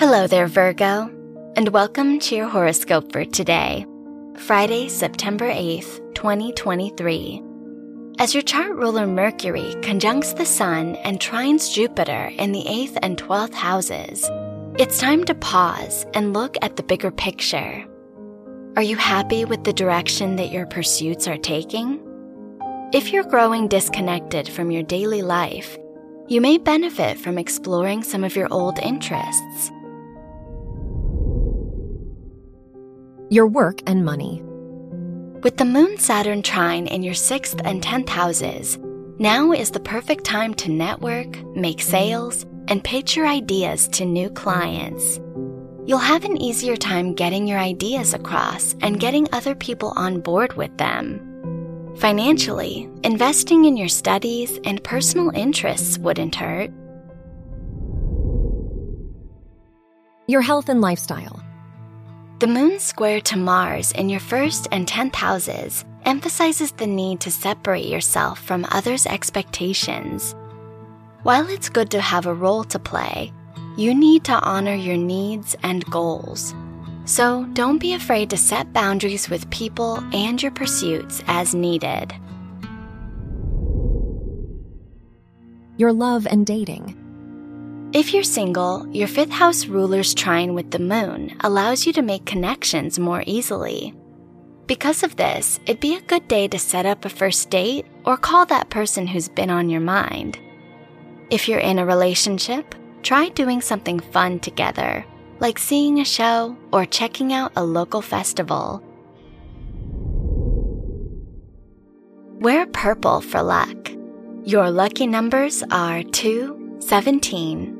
Hello there, Virgo, and welcome to your horoscope for today, Friday, September 8th, 2023. As your chart ruler Mercury conjuncts the Sun and trines Jupiter in the 8th and 12th houses, it's time to pause and look at the bigger picture. Are you happy with the direction that your pursuits are taking? If you're growing disconnected from your daily life, you may benefit from exploring some of your old interests. Your work and money. With the Moon Saturn trine in your 6th and 10th houses, now is the perfect time to network, make sales, and pitch your ideas to new clients. You'll have an easier time getting your ideas across and getting other people on board with them. Financially, investing in your studies and personal interests wouldn't hurt. Your health and lifestyle. The moon square to Mars in your first and 10th houses emphasizes the need to separate yourself from others' expectations. While it's good to have a role to play, you need to honor your needs and goals. So don't be afraid to set boundaries with people and your pursuits as needed. Your love and dating. If you're single, your fifth house ruler's trine with the moon allows you to make connections more easily. Because of this, it'd be a good day to set up a first date or call that person who's been on your mind. If you're in a relationship, try doing something fun together, like seeing a show or checking out a local festival. Wear purple for luck. Your lucky numbers are 2, 17,